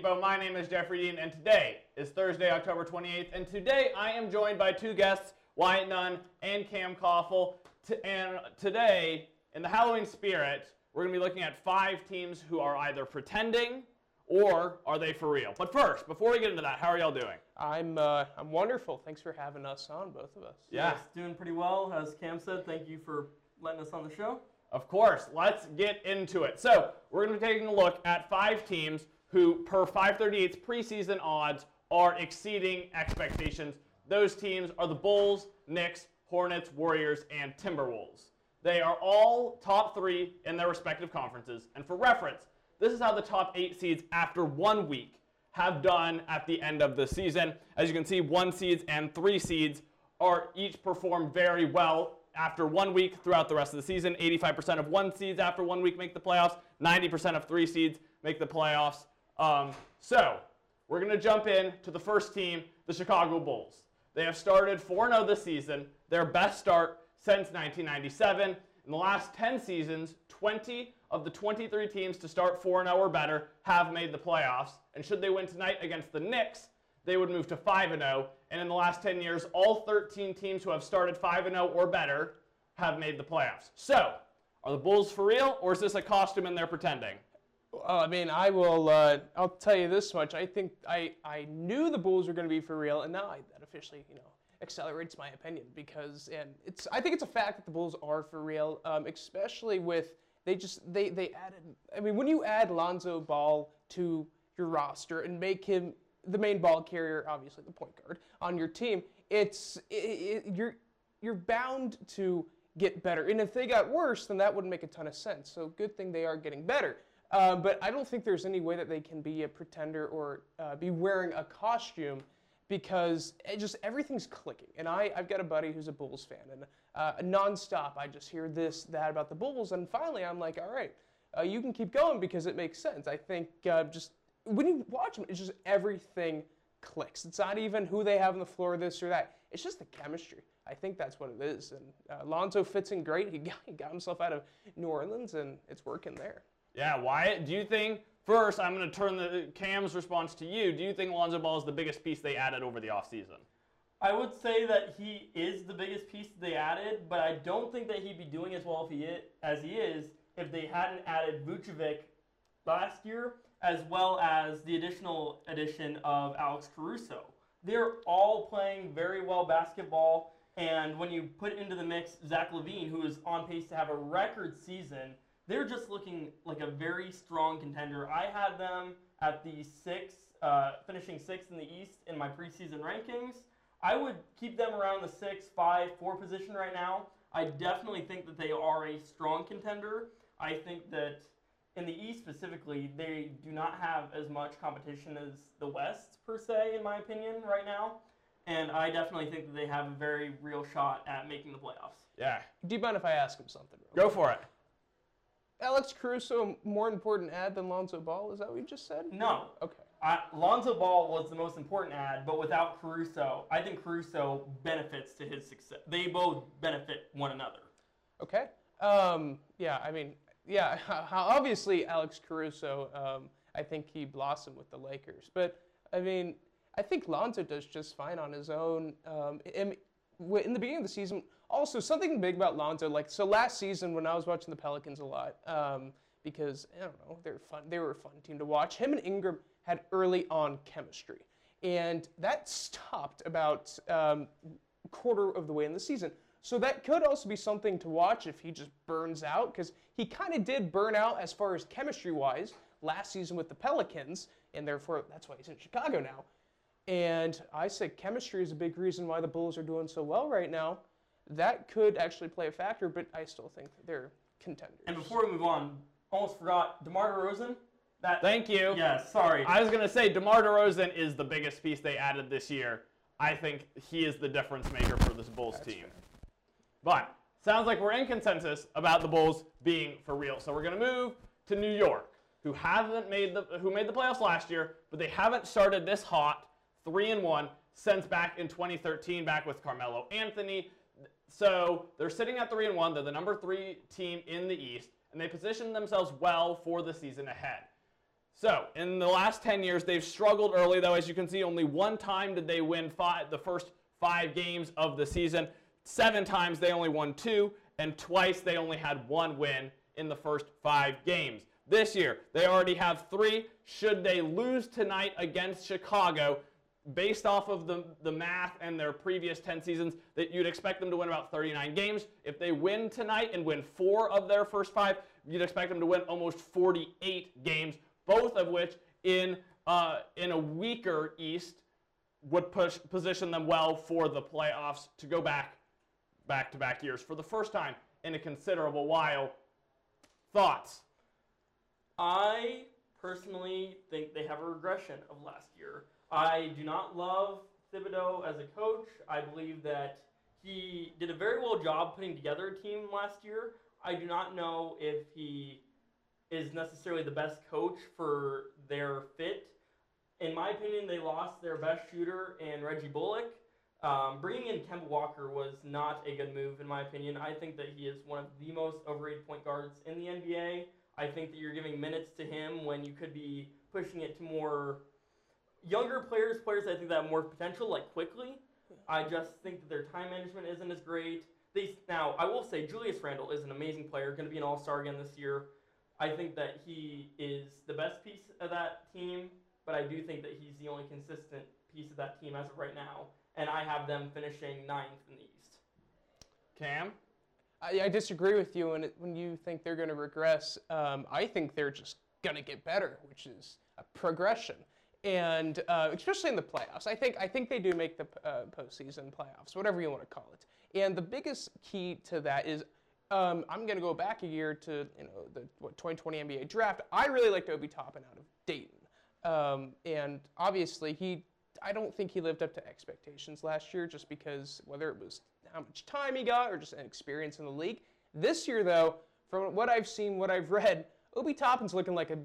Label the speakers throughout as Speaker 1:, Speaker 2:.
Speaker 1: Depot. My name is Jeffrey Dean, and today is Thursday, October 28th. And today I am joined by two guests, Wyatt Nunn and Cam Koffel. T- and today, in the Halloween spirit, we're going to be looking at five teams who are either pretending or are they for real. But first, before we get into that, how are y'all doing?
Speaker 2: I'm uh, I'm wonderful. Thanks for having us on, both of us.
Speaker 1: Yeah.
Speaker 3: Yes, doing pretty well. As Cam said, thank you for letting us on the show.
Speaker 1: Of course, let's get into it. So, we're going to be taking a look at five teams who, per 538's preseason odds, are exceeding expectations. Those teams are the Bulls, Knicks, Hornets, Warriors, and Timberwolves. They are all top three in their respective conferences. And for reference, this is how the top eight seeds after one week have done at the end of the season. As you can see, one seeds and three seeds are each performed very well after one week throughout the rest of the season. 85% of one seeds after one week make the playoffs. 90% of three seeds make the playoffs. Um, so we're going to jump in to the first team, the Chicago Bulls. They have started 4-0 this season, their best start since 1997. In the last 10 seasons, 20 of the 23 teams to start 4-0 or better have made the playoffs. And should they win tonight against the Knicks, they would move to 5 0. And in the last 10 years, all 13 teams who have started 5 0 or better have made the playoffs. So, are the Bulls for real, or is this a costume and they're pretending?
Speaker 2: Uh, I mean, I will. Uh, I'll tell you this much. I think I I knew the Bulls were going to be for real, and now I, that officially, you know, accelerates my opinion because and it's. I think it's a fact that the Bulls are for real, um, especially with they just they they added. I mean, when you add Lonzo Ball to your roster and make him the main ball carrier, obviously the point guard on your team, it's it, it, you're you're bound to get better. And if they got worse, then that wouldn't make a ton of sense. So good thing they are getting better. Uh, but I don't think there's any way that they can be a pretender or uh, be wearing a costume because it just everything's clicking. And I, I've got a buddy who's a Bulls fan, and uh, nonstop I just hear this, that about the Bulls, and finally I'm like, all right, uh, you can keep going because it makes sense. I think uh, just when you watch them, it's just everything clicks. It's not even who they have on the floor, this or that. It's just the chemistry. I think that's what it is. And uh, Lonzo fits in great. He got, he got himself out of New Orleans, and it's working there.
Speaker 1: Yeah, Wyatt, do you think, first, I'm going to turn the Cam's response to you. Do you think Lonzo Ball is the biggest piece they added over the offseason?
Speaker 3: I would say that he is the biggest piece they added, but I don't think that he'd be doing as well if he is, as he is if they hadn't added Vucevic last year, as well as the additional addition of Alex Caruso. They're all playing very well basketball, and when you put into the mix Zach LaVine, who is on pace to have a record season, they're just looking like a very strong contender. I had them at the sixth, uh, finishing sixth in the East in my preseason rankings. I would keep them around the six, five, four position right now. I definitely think that they are a strong contender. I think that in the East specifically, they do not have as much competition as the West per se, in my opinion, right now. And I definitely think that they have a very real shot at making the playoffs.
Speaker 1: Yeah.
Speaker 2: Do you mind if I ask them something? real
Speaker 1: Go for it.
Speaker 2: Alex Caruso more important ad than Lonzo Ball? Is that what you just said?
Speaker 3: No,
Speaker 2: Okay.
Speaker 3: I, Lonzo Ball was the most important ad, but without Caruso, I think Caruso benefits to his success. They both benefit one another.
Speaker 2: Okay. Um, yeah, I mean, yeah, obviously Alex Caruso, um, I think he blossomed with the Lakers. But, I mean, I think Lonzo does just fine on his own. Um, in, the beginning of the season, also something big about Lonzo, like, so last season when I was watching the Pelicans a lot, um, because, I don't know, they're fun, they were a fun team to watch, him and Ingram had early on chemistry. And that stopped about um, quarter of the way in the season. So that could also be something to watch if he just burns out, because he kind of did burn out as far as chemistry wise last season with the Pelicans, and therefore that's why he's in Chicago now. And I said chemistry is a big reason why the Bulls are doing so well right now. That could actually play a factor, but I still think they're contenders.
Speaker 3: And before we move on, almost forgot DeMar DeRozan. That
Speaker 1: Thank you.
Speaker 3: Yes, sorry.
Speaker 1: I was going to say DeMar DeRozan is the biggest piece they added this year. I think he is the difference maker for this Bulls team. But sounds like we're in consensus about the Bulls being for real. So we're going to move to New York, who haven't made the who made the playoffs last year, but they haven't started this hot, 3 and 1 since back in 2013 back with Carmelo Anthony. So, they're sitting at 3 and 1. They're the number 3 team in the East, and they position themselves well for the season ahead. So, in the last 10 years, they've struggled early, though. As you can see, only one time did they win five, the first five games of the season. Seven times they only won two, and twice they only had one win in the first five games. This year, they already have three. Should they lose tonight against Chicago, based off of the, the math and their previous 10 seasons, that you'd expect them to win about 39 games. If they win tonight and win four of their first five, you'd expect them to win almost 48 games, both of which in, uh, in a weaker East would push position them well for the playoffs to go back back to back years for the first time in a considerable while. Thoughts?
Speaker 3: I personally think they have a regression of last year. I do not love Thibodeau as a coach. I believe that he did a very well job putting together a team last year. I do not know if he is necessarily the best coach for their fit. In my opinion, they lost their best shooter in Reggie Bullock. Um, bringing in Kemba Walker was not a good move, in my opinion. I think that he is one of the most overrated point guards in the NBA. I think that you're giving minutes to him when you could be pushing it to more younger players, players I think that have more potential, like Quickley. I just think that their time management isn't as great. They now I will say Julius Randle is an amazing player, going to be an All Star again this year. I think that he is the best piece of that team, but I do think that he's the only consistent piece of that team as of right now. And I have them finishing ninth in the East.
Speaker 1: Cam?
Speaker 2: I, I disagree with you when, it, when you think they're going to regress. Um, I think they're just going to get better, which is a progression. And uh, especially in the playoffs, I think I think they do make the uh, postseason playoffs, whatever you want to call it. And the biggest key to that is um, I'm going to go back a year to you know the what, 2020 NBA draft. I really liked Obi Toppin out of Dayton, um, and obviously he. I don't think he lived up to expectations last year, just because whether it was how much time he got or just an experience in the league. This year, though, from what I've seen, what I've read, Obi Toppin's looking like a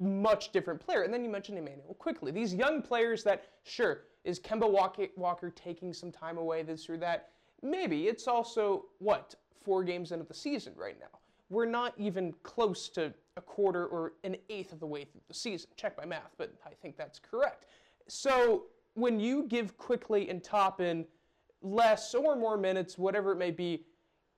Speaker 2: much different player. And then you mentioned Immanuel Quickley. These young players that, sure, is Kemba Walker, taking some time away this or that? Maybe. It's also, what, four games into the season right now. We're not even close to a quarter or an eighth of the way through the season. Check my math, but I think that's correct. So when you give quickly and Toppin less or more minutes, whatever it may be,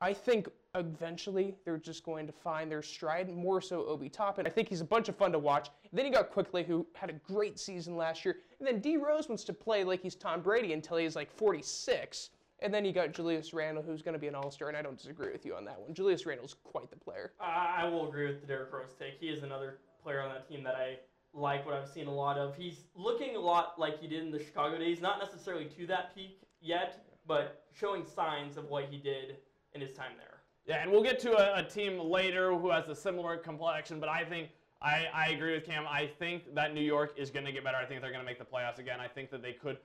Speaker 2: I think eventually they're just going to find their stride, more so Obi Toppin. I think he's a bunch of fun to watch. And then you got Quickley, who had a great season last year. And then D Rose wants to play like he's Tom Brady until he's like 46. And then you got Julius Randle, who's going to be an All Star, and I don't disagree with you on that one. Julius Randle's quite the player.
Speaker 3: I will agree with the Derrick Rose take. He is another player on that team that I like what I've seen a lot of. He's looking a lot like he did in the Chicago days, not necessarily to that peak yet, but showing signs of what he did in his time there.
Speaker 1: Yeah, and we'll get to a, a team later who has a similar complexion, but I think I, I agree with Cam. I think that New York is going to get better. I think they're going to make the playoffs again. I think that they could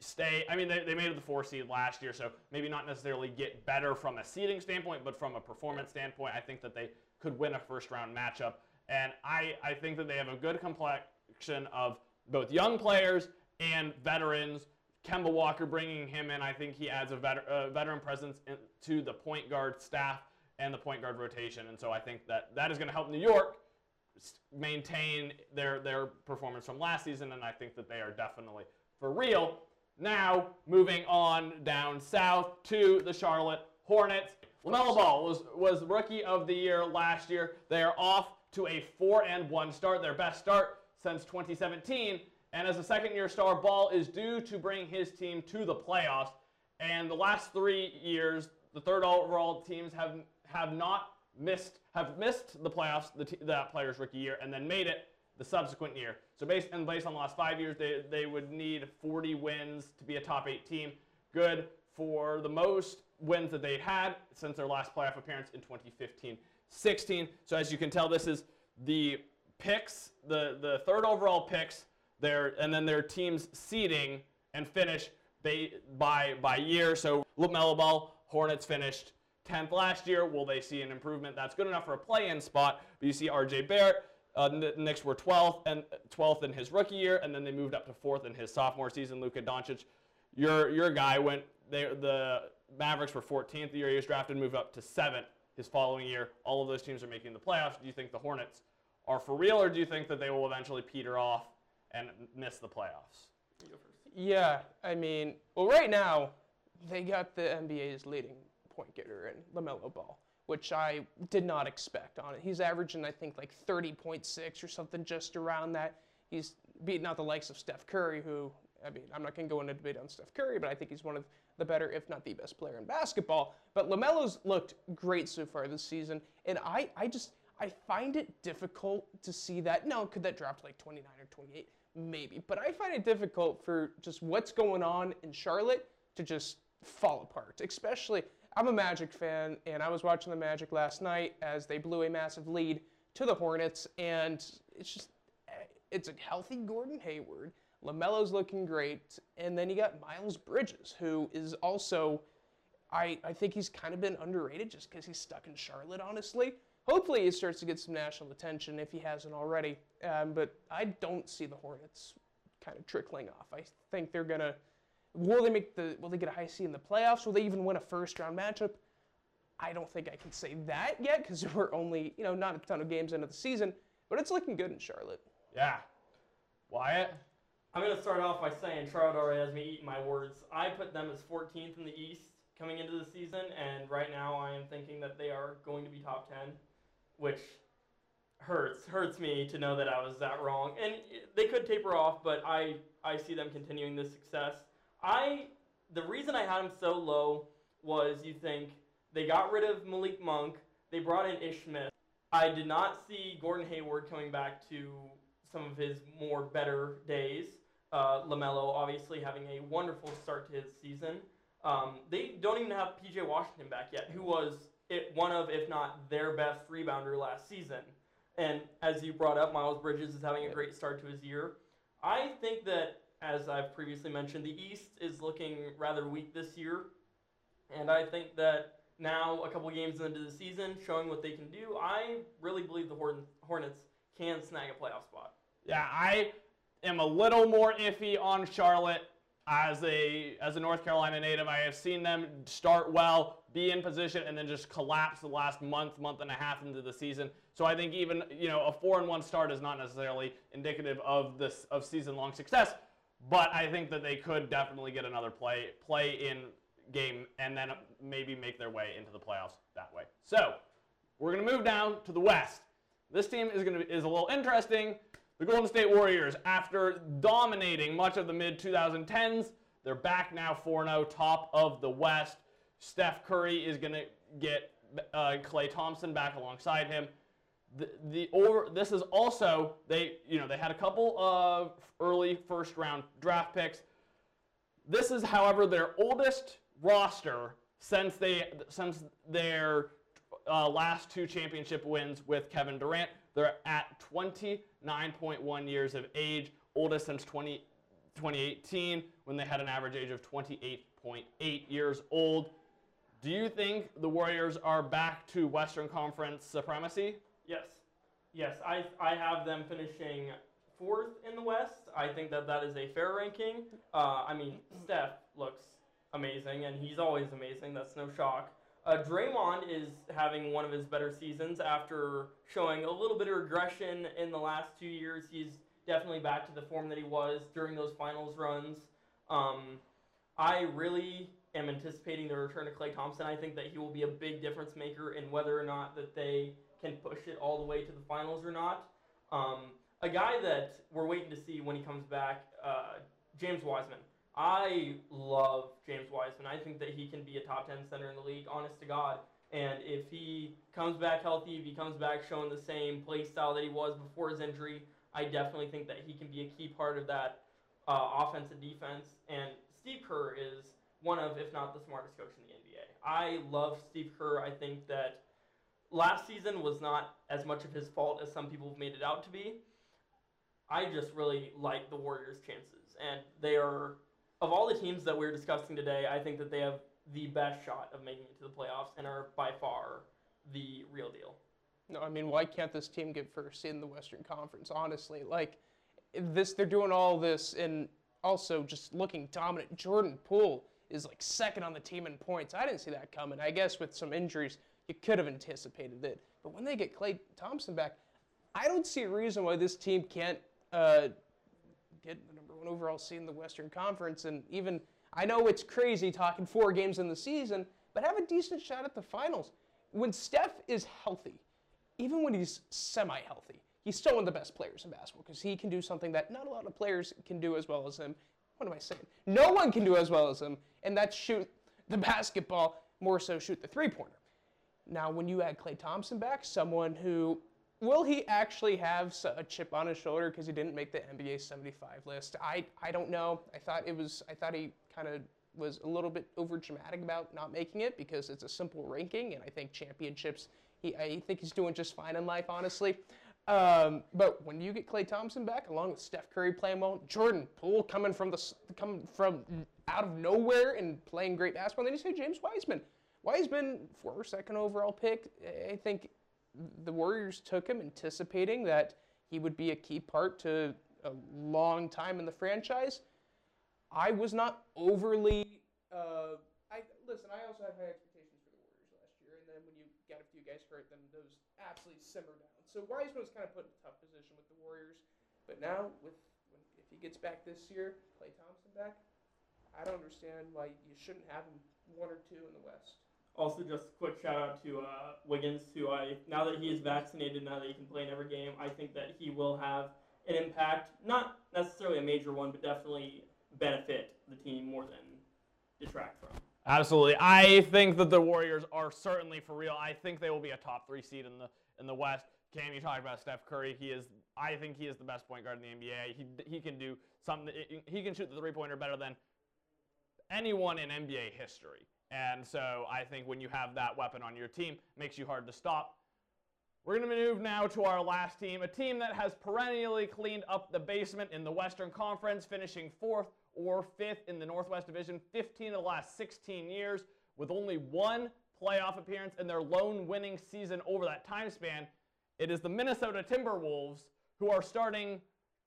Speaker 1: stay. I mean, they, they made it the four seed last year, so maybe not necessarily get better from a seeding standpoint, but from a performance standpoint, I think that they could win a first round matchup. And I, I think that they have a good complexion of both young players and veterans. Kemba Walker bringing him in, I think he adds a veter- uh, veteran presence in, to the point guard staff and the point guard rotation. And so I think that that is going to help New York maintain their, their performance from last season. And I think that they are definitely for real. Now, moving on down south to the Charlotte Hornets. LaMelo Ball was, was rookie of the year last year. They are off to a 4 and 1 start, their best start since 2017. And as a second year star, Ball is due to bring his team to the playoffs. And the last three years, the third overall teams have have not missed have missed the playoffs the that player's rookie year and then made it the subsequent year. So based and based on the last five years, they, they would need 40 wins to be a top eight team. Good for the most wins that they had since their last playoff appearance in 2015-16. So as you can tell, this is the picks, the, the third overall picks, their, and then their team's seeding and finish by, by, by year. So LaMelo Ball, Hornets finished 10th last year. Will they see an improvement? That's good enough for a play-in spot. But you see RJ Barrett, uh, Knicks were 12th and 12th in his rookie year, and then they moved up to fourth in his sophomore season. Luka Doncic, your your guy went. They, the Mavericks were 14th the year he was drafted, moved up to seventh his following year. All of those teams are making the playoffs. Do you think the Hornets are for real, or do you think that they will eventually peter off and miss the playoffs?
Speaker 3: You go first.
Speaker 2: Yeah, I mean, well, right now they got the NBA's leading point getter in LaMelo Ball, which I did not expect on it. He's averaging, I think, like 30.6 or something, just around that. He's beating out the likes of Steph Curry, who I mean, I'm not going to go into debate on Steph Curry, but I think he's one of the better, if not the best player in basketball. But LaMelo's looked great so far this season, and I, I just, I find it difficult to see that. Now, could that drop to like 29 or 28? Maybe, but I find it difficult for just what's going on in Charlotte to just fall apart. Especially, I'm a Magic fan, and I was watching the Magic last night as they blew a massive lead to the Hornets, and it's just, eh, it's a healthy Gordon Hayward. LaMelo's looking great. And then you got Miles Bridges, who is also, I, I think he's kind of been underrated just because he's stuck in Charlotte, honestly. Hopefully he starts to get some national attention if he hasn't already. Um, but I don't see the Hornets kind of trickling off. I think they're going to, will they make the, will they get a high seed in the playoffs? Will they even win a first round matchup? I don't think I can say that yet because we're only, you know, not a ton of games into the season, but it's looking good in Charlotte.
Speaker 1: Yeah. Wyatt?
Speaker 3: I'm going to start off by saying Charlotte already has me eating my words. I put them as 14th in the East coming into the season, and right now I am thinking that they are going to be top 10, which hurts hurts me to know that I was that wrong. And they could taper off, but I I see them continuing this success. I the reason I had them so low was you think they got rid of Malik Monk, they brought in Ish Smith. I did not see Gordon Hayward coming back to some of his more better days. Uh, LaMelo obviously having a wonderful start to his season. Um, they don't even have PJ Washington back yet, who was it, one of, if not their best rebounder last season. And as you brought up, Miles Bridges is having a great start to his year. I think that, as I've previously mentioned, the East is looking rather weak this year. And I think that now, a couple games into the season, showing what they can do, I really believe the Hornets can snag a playoff spot.
Speaker 1: Yeah, I am a little more iffy on Charlotte as a as a North Carolina native. I have seen them start well, be in position, and then just collapse the last month, month and a half into the season. So I think even you know a four and one start is not necessarily indicative of this of season long success. But I think that they could definitely get another play play in game and then maybe make their way into the playoffs that way. So we're gonna move down to the West. This team is gonna is a little interesting the Golden State Warriors, after dominating much of the mid 2010s, they're back now 4 0, top of the West. Steph Curry is going to get uh, Klay Thompson back alongside him. The, the over this is also they you know they had a couple of early first round draft picks. This is, however, their oldest roster since they since their uh, last two championship wins with Kevin Durant. They're at 29.1 years of age, oldest since 20, 2018 when they had an average age of 28.8 years old. Do you think the Warriors are back to Western Conference supremacy?
Speaker 3: Yes. Yes, I, I have them finishing fourth in the West. I think that that is a fair ranking. Uh, I mean, Steph looks amazing, and he's always amazing. That's no shock. Uh, Draymond is having one of his better seasons after showing a little bit of regression in the last two years. He's definitely back to the form that he was during those finals runs. Um, I really am anticipating the return of Klay Thompson. I think that he will be a big difference maker in whether or not that they can push it all the way to the finals or not. Um, a guy that we're waiting to see when he comes back, uh, James Wiseman. I love James Wiseman. I think that he can be a top 10 center in the league, honest to God. And if he comes back healthy, if he comes back showing the same play style that he was before his injury, I definitely think that he can be a key part of that uh, offense and defense. And Steve Kerr is one of, if not the smartest coach in the NBA. I love Steve Kerr. I think that last season was not as much of his fault as some people have made it out to be. I just really like the Warriors' chances. And they are of all the teams that we're discussing today, I think that they have the best shot of making it to the playoffs and are by far the real deal.
Speaker 2: No, I mean, why can't this team get first in the Western Conference? Honestly, like this, they're doing all this and also just looking dominant. Jordan Poole is like second on the team in points. I didn't see that coming. I guess with some injuries, you could have anticipated it. But when they get Klay Thompson back, I don't see a reason why this team can't uh, get one overall seed in the Western Conference. And even, I know it's crazy talking four games in the season, but have a decent shot at the finals. When Steph is healthy, even when he's semi healthy, he's still one of the best players in basketball because he can do something that not a lot of players can do as well as him. What am I saying? No one can do as well as him, and that's shoot the basketball, more so shoot the three pointer. Now, when you add Klay Thompson back, someone who will he actually have a chip on his shoulder because he didn't make the NBA 75 list? I, I don't know. I thought it was I thought he kind of was a little bit over dramatic about not making it because it's a simple ranking, and I think championships. He, I think he's doing just fine in life, honestly. Um, but when you get Klay Thompson back, along with Steph Curry playing well, Jordan Poole coming from the coming from out of nowhere and playing great basketball, and then you say James Wiseman. Wiseman, for second overall pick, I think the Warriors took him anticipating that he would be a key part to a long time in the franchise. I was not overly. Uh, I listen. I also had high expectations for the Warriors last year, and then when you got a few guys hurt, then those absolutely simmer down. So Wiseman was kind of put in a tough position with the Warriors, but now with when, if he gets back this year, Klay Thompson back, I don't understand why you shouldn't have him one or two in the West.
Speaker 3: Also, just a quick shout out to uh, Wiggins, who I now that he is vaccinated, now that he can play in every game, I think that he will have an impact. Not necessarily a major one, but definitely benefit the team more than detract from.
Speaker 1: Absolutely. I think that the Warriors are certainly for real. I think they will be a top three seed in the in the West. Cam, you talked about Steph Curry. He is. I think he is the best point guard in the NBA. He he can do something. He can shoot the three pointer better than anyone in NBA history. And so I think when you have that weapon on your team, makes you hard to stop. We're going to move now to our last team, a team that has perennially cleaned up the basement in the Western Conference, finishing fourth or fifth in the Northwest Division 15 of the last 16 years, with only one playoff appearance in their lone winning season over that time span. It is the Minnesota Timberwolves who are starting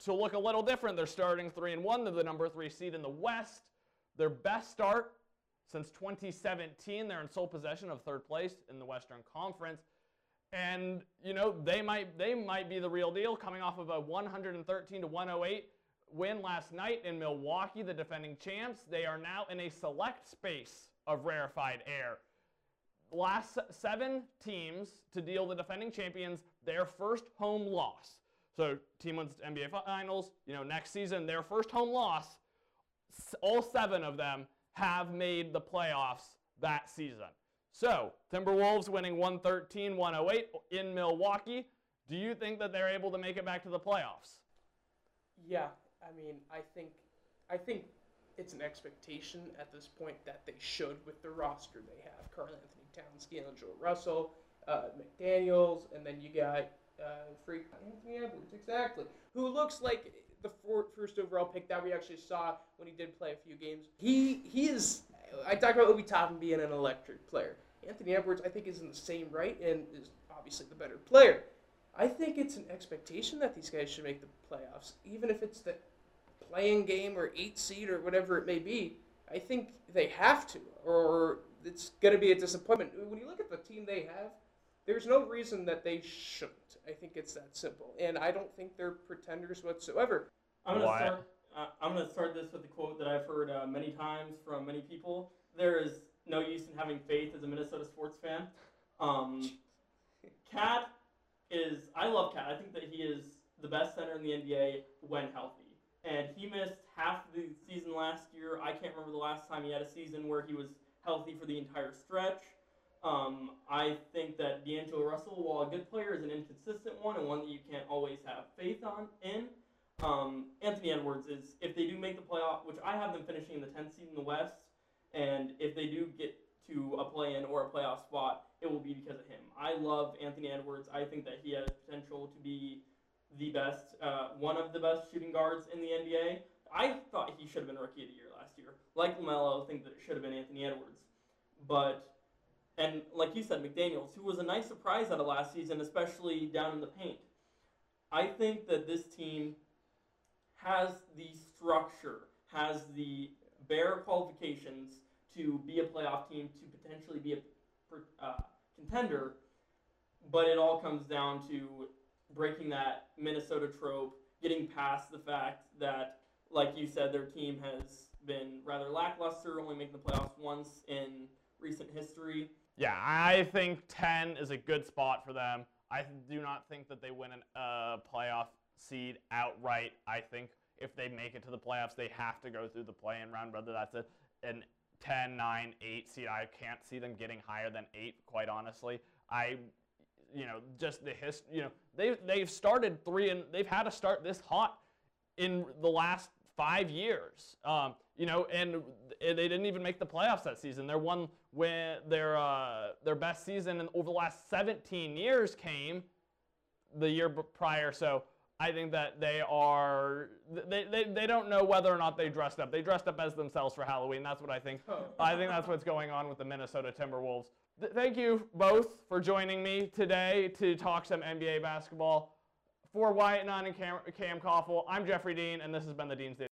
Speaker 1: to look a little different. They're starting 3 and 1. They're the number 3 seed in the West. Their best start since 2017. They're in sole possession of third place in the Western Conference. And you know, they might they might be the real deal coming off of a 113 to 108 win last night in Milwaukee, the defending champs. They are now in a select space of rarefied air. Last seven teams to deal the defending champions their first home loss. So team wins NBA Finals. You know, next season their first home loss. All seven of them have made the playoffs that season. So Timberwolves winning 113, 108 in Milwaukee. Do you think that they're able to make it back to the playoffs?
Speaker 2: Yeah, I mean, I think, I think it's an expectation at this point that they should with the roster they have. Karl-Anthony Towns, D'Angelo Russell, uh, McDaniels, and then you got uh, Anthony Edwards, exactly, who looks like the four, first overall pick that we actually saw when he did play a few games. He he is. I talked about Obi Toppin being an electric player. Anthony Edwards, I think, is in the same right and is obviously the better player. I think it's an expectation that these guys should make the playoffs, even if it's the playing game or eight seed or whatever it may be. I think they have to, or it's going to be a disappointment. When you look at the team they have, there's no reason that they shouldn't. I think it's that simple, and I don't think they're pretenders whatsoever.
Speaker 3: I'm gonna start. Uh, I'm gonna start this with a quote that I've heard uh, many times from many people. There is no use in having faith as a Minnesota sports fan. Um, KAT is. I love KAT. I think that he is the best center in the NBA when healthy and he missed half the season last year. I can't remember the last time he had a season where he was healthy for the entire stretch. Um, I think that D'Angelo Russell, while a good player, is an inconsistent one and one that you can't always have faith on in. Um, Anthony Edwards is, if they do make the playoff, which I have them finishing in the 10th seed in the West, and if they do get to a play-in or a playoff spot, it will be because of him. I love Anthony Edwards. I think that he has potential to be the best, uh, one of the best shooting guards in the NBA. I thought he should have been Rookie of the Year last year. Like LaMelo, I think that it should have been Anthony Edwards. But, and like you said, McDaniels, who was a nice surprise out of last season, especially down in the paint. I think that this team has the structure, has the bare qualifications to be a playoff team, to potentially be a uh, contender, but it all comes down to breaking that Minnesota trope, getting past the fact that, like you said, their team has been rather lackluster, only making the playoffs once in recent history.
Speaker 1: Yeah, I think 10 is a good spot for them. I do not think that they win a uh, playoff seed outright. I think if they make it to the playoffs, they have to go through the play-in round, whether that's a, an 10, 9, 8 seed. I can't see them getting higher than 8, quite honestly. I you know, just the history, you know, they they've started 3 and they've had to start this hot in the last 5 years. Um, you know, and they didn't even make the playoffs that season. Their one when their uh, their best season in, over the last 17 years came the year prior. So I think that they are they, they, they don't know whether or not they dressed up. They dressed up as themselves for Halloween. That's what I think. I think that's what's going on with the Minnesota Timberwolves. Th- thank you both for joining me today to talk some NBA basketball. For Wyatt Nunn and Cam, Cam Koffel, I'm Jeffrey Dean, and this has been the Dean's Daily.